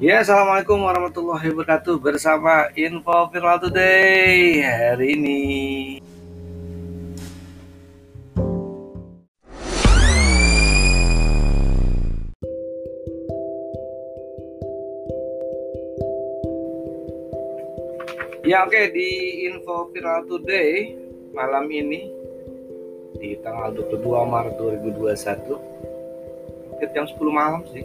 Ya, Assalamualaikum warahmatullahi wabarakatuh. Bersama Info Viral Today Hari ini. Ya oke di Info Viral Today Malam ini Di tanggal 22 Maret 2021 Mungkin jam 10 malam sih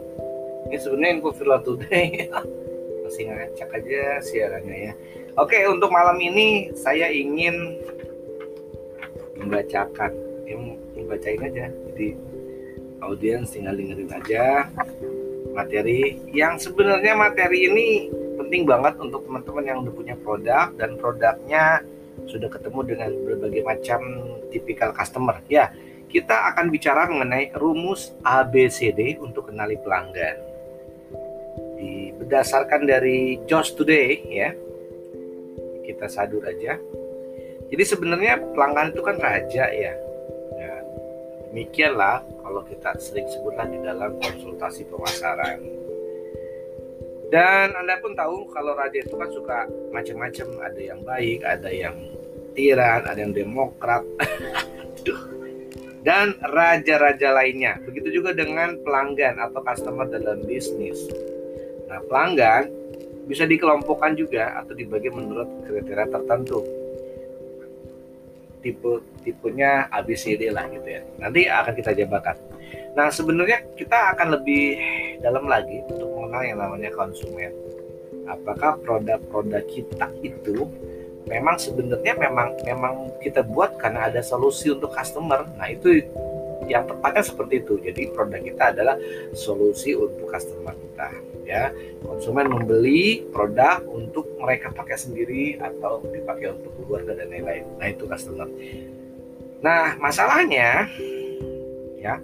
ini sebenarnya info viral today. Masih ngacak aja siarannya ya. Oke untuk malam ini saya ingin membacakan. Ya, membacain aja. Jadi audiens tinggal dengerin aja materi yang sebenarnya materi ini penting banget untuk teman-teman yang udah punya produk dan produknya sudah ketemu dengan berbagai macam tipikal customer. Ya kita akan bicara mengenai rumus ABCD untuk kenali pelanggan berdasarkan dari Josh Today ya. Kita sadur aja. Jadi sebenarnya pelanggan itu kan raja ya, ya demikianlah kalau kita sering sebutlah di dalam konsultasi pemasaran. Dan anda pun tahu kalau raja itu kan suka macam-macam. Ada yang baik ada yang tiran ada yang demokrat. Dan raja-raja lainnya. Begitu juga dengan pelanggan atau customer dalam bisnis Nah, pelanggan bisa dikelompokkan juga atau dibagi menurut kriteria tertentu. Tipe tipenya ABCD lah gitu ya. Nanti akan kita jabarkan. Nah, sebenarnya kita akan lebih dalam lagi untuk mengenal yang namanya konsumen. Apakah produk-produk kita itu memang sebenarnya memang memang kita buat karena ada solusi untuk customer. Nah, itu yang tepatnya seperti itu. Jadi produk kita adalah solusi untuk customer kita ya. Konsumen membeli produk untuk mereka pakai sendiri atau dipakai untuk keluarga dan lain-lain. Nah, itu customer. Nah, masalahnya ya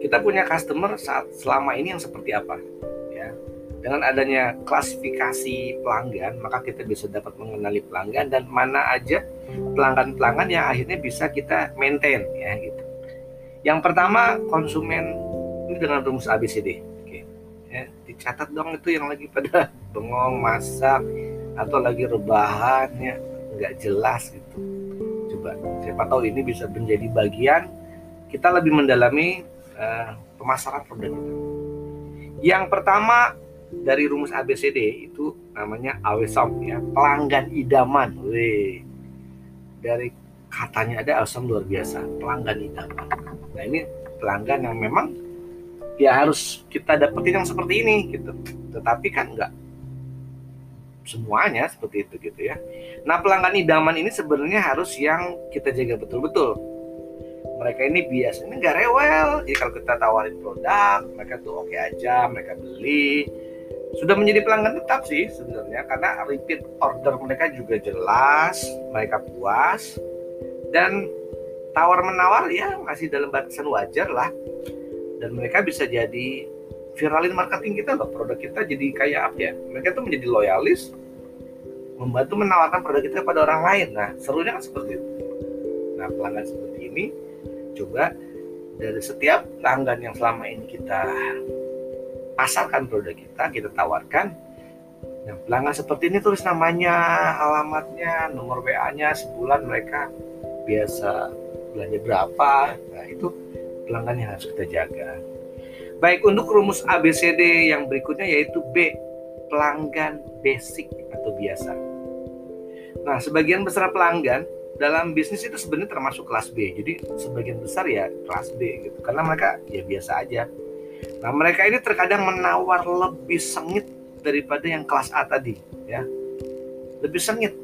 kita punya customer saat selama ini yang seperti apa ya dengan adanya klasifikasi pelanggan maka kita bisa dapat mengenali pelanggan dan mana aja pelanggan-pelanggan yang akhirnya bisa kita maintain ya gitu. Yang pertama konsumen ini dengan rumus ABCD. Dicatat dong itu yang lagi pada bengong, masak atau lagi rebahan ya nggak jelas gitu. Coba siapa tahu ini bisa menjadi bagian kita lebih mendalami uh, pemasaran produk kita. Yang pertama dari rumus ABCD itu namanya AWSOM ya, pelanggan idaman. Wih dari katanya ada awesome luar biasa pelanggan idaman nah ini pelanggan yang memang ya harus kita dapetin yang seperti ini gitu. Tetapi kan enggak semuanya seperti itu gitu ya. Nah pelanggan idaman ini sebenarnya harus yang kita jaga betul-betul. Mereka ini biasanya nggak rewel. Jadi kalau kita tawarin produk mereka tuh oke okay aja mereka beli. Sudah menjadi pelanggan tetap sih sebenarnya karena repeat order mereka juga jelas, mereka puas. Dan tawar menawar ya masih dalam batasan wajar lah dan mereka bisa jadi viralin marketing kita loh produk kita jadi kayak apa ya mereka tuh menjadi loyalis membantu menawarkan produk kita kepada orang lain nah serunya kan seperti itu nah pelanggan seperti ini coba dari setiap pelanggan yang selama ini kita pasarkan produk kita, kita tawarkan. Nah, pelanggan seperti ini tulis namanya, alamatnya, nomor WA-nya, sebulan mereka biasa belanja berapa. Nah, itu pelanggan yang harus kita jaga. Baik, untuk rumus ABCD yang berikutnya yaitu B, pelanggan basic atau biasa. Nah, sebagian besar pelanggan dalam bisnis itu sebenarnya termasuk kelas B. Jadi sebagian besar ya kelas B gitu. Karena mereka ya biasa aja Nah, mereka ini terkadang menawar lebih sengit daripada yang kelas A tadi, ya. Lebih sengit.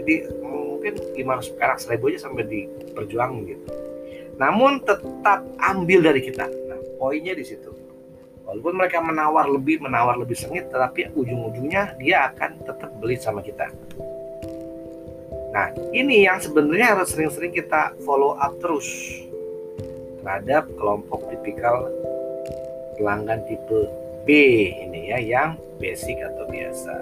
Jadi mungkin 500 perak seribu aja sampai diperjuangin gitu. Namun tetap ambil dari kita. Nah, poinnya di situ. Walaupun mereka menawar lebih, menawar lebih sengit, tetapi ujung-ujungnya dia akan tetap beli sama kita. Nah, ini yang sebenarnya harus sering-sering kita follow up terus terhadap kelompok tipikal pelanggan tipe B ini ya yang basic atau biasa.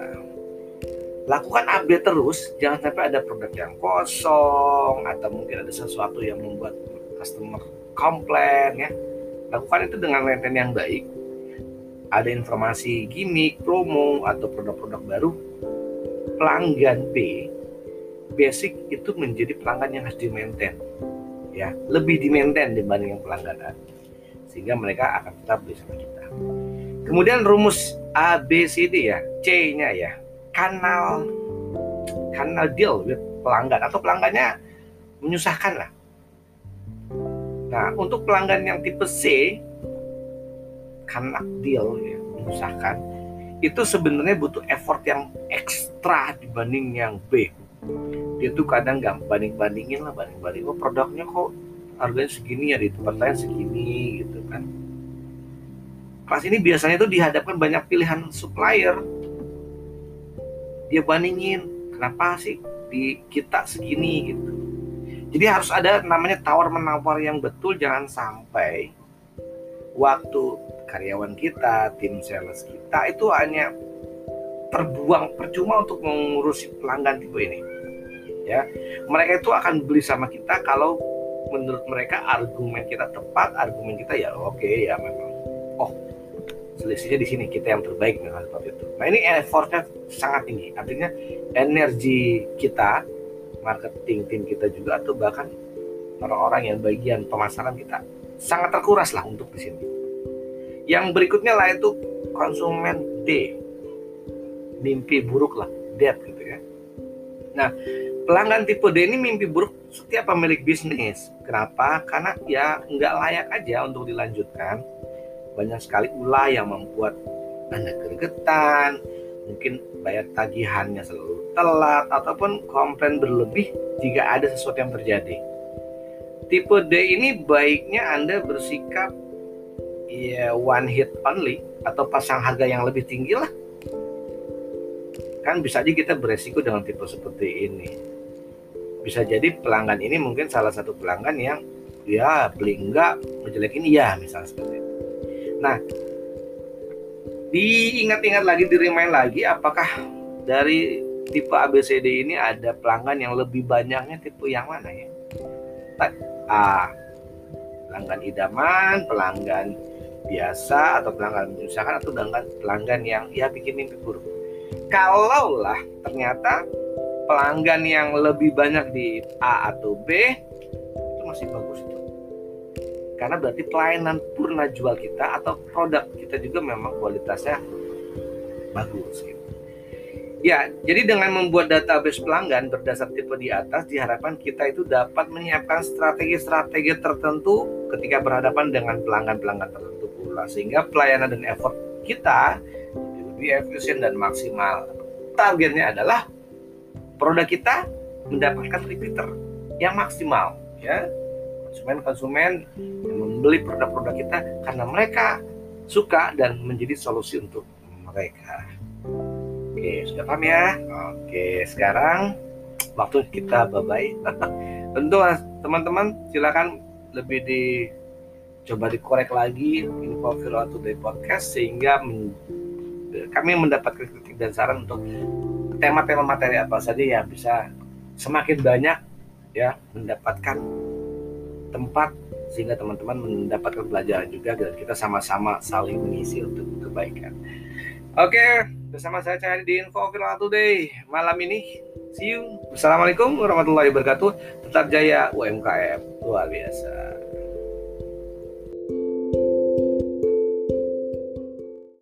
Lakukan update terus, jangan sampai ada produk yang kosong atau mungkin ada sesuatu yang membuat customer komplain ya. Lakukan itu dengan lenten yang baik. ada informasi gimmick, promo atau produk-produk baru, pelanggan B basic itu menjadi pelanggan yang harus di maintain ya. Lebih di maintain dibanding yang pelanggan A sehingga mereka akan tetap beli sama kita. Kemudian rumus A B C D ya. C nya ya. Kanal kanal deal pelanggan. Atau pelanggannya menyusahkan lah nah untuk pelanggan yang tipe C kanal deal ya menyusahkan itu sebenarnya butuh effort yang ekstra dibanding yang B. Dia tuh kadang nggak banding bandingin lah banding banding oh produknya kok harganya segini ya di tempat lain segini gitu kan. Kelas ini biasanya tuh dihadapkan banyak pilihan supplier. Dia bandingin kenapa sih di kita segini? gitu jadi harus ada namanya tawar menawar yang betul jangan sampai waktu karyawan kita tim sales kita itu hanya terbuang percuma untuk mengurusi pelanggan tipe ini ya. Mereka itu akan beli sama kita kalau menurut mereka argumen kita tepat argumen kita ya oke okay, ya memang. Oh selisihnya di sini kita yang terbaik dengan seperti itu. Nah ini effortnya sangat tinggi. Artinya energi kita marketing tim kita juga atau bahkan orang-orang yang bagian pemasaran kita sangat terkuras lah untuk di sini yang berikutnya lah itu konsumen D mimpi buruk lah dead gitu ya nah pelanggan tipe D ini mimpi buruk setiap pemilik bisnis. Kenapa? Karena ya nggak layak aja untuk dilanjutkan. Banyak sekali ulah yang membuat Anda gregetan, mungkin bayar tagihannya selalu telat, ataupun komplain berlebih jika ada sesuatu yang terjadi. Tipe D ini baiknya Anda bersikap ya one hit only atau pasang harga yang lebih tinggi lah kan bisa aja kita beresiko dengan tipe seperti ini bisa jadi pelanggan ini mungkin salah satu pelanggan yang ya beli enggak ngejelekin iya misalnya seperti itu. Nah, diingat-ingat lagi, dirimain lagi apakah dari tipe ABCD ini ada pelanggan yang lebih banyaknya tipe yang mana ya? A. Pelanggan idaman, pelanggan biasa atau pelanggan menyusahkan atau pelanggan pelanggan yang ya bikin mimpi buruk. Kalaulah ternyata pelanggan yang lebih banyak di A atau B itu masih bagus karena berarti pelayanan purna jual kita atau produk kita juga memang kualitasnya bagus gitu. Ya, jadi dengan membuat database pelanggan berdasar tipe di atas diharapkan kita itu dapat menyiapkan strategi-strategi tertentu ketika berhadapan dengan pelanggan-pelanggan tertentu pula sehingga pelayanan dan effort kita lebih efisien dan maksimal. Targetnya adalah produk kita mendapatkan repeater yang maksimal ya konsumen-konsumen yang membeli produk-produk kita karena mereka suka dan menjadi solusi untuk mereka. Oke, sudah paham ya? Oke, sekarang waktu kita bye-bye. Tentu teman-teman silakan lebih dicoba dikorek lagi info viral today podcast sehingga men kami mendapatkan kritik dan saran untuk tema-tema materi apa saja yang bisa semakin banyak ya mendapatkan tempat sehingga teman-teman mendapatkan pelajaran juga dan kita sama-sama saling mengisi untuk kebaikan. Oke, bersama saya Cahaya di Info Viral Today malam ini. See you. Assalamualaikum warahmatullahi wabarakatuh. Tetap jaya UMKM luar biasa.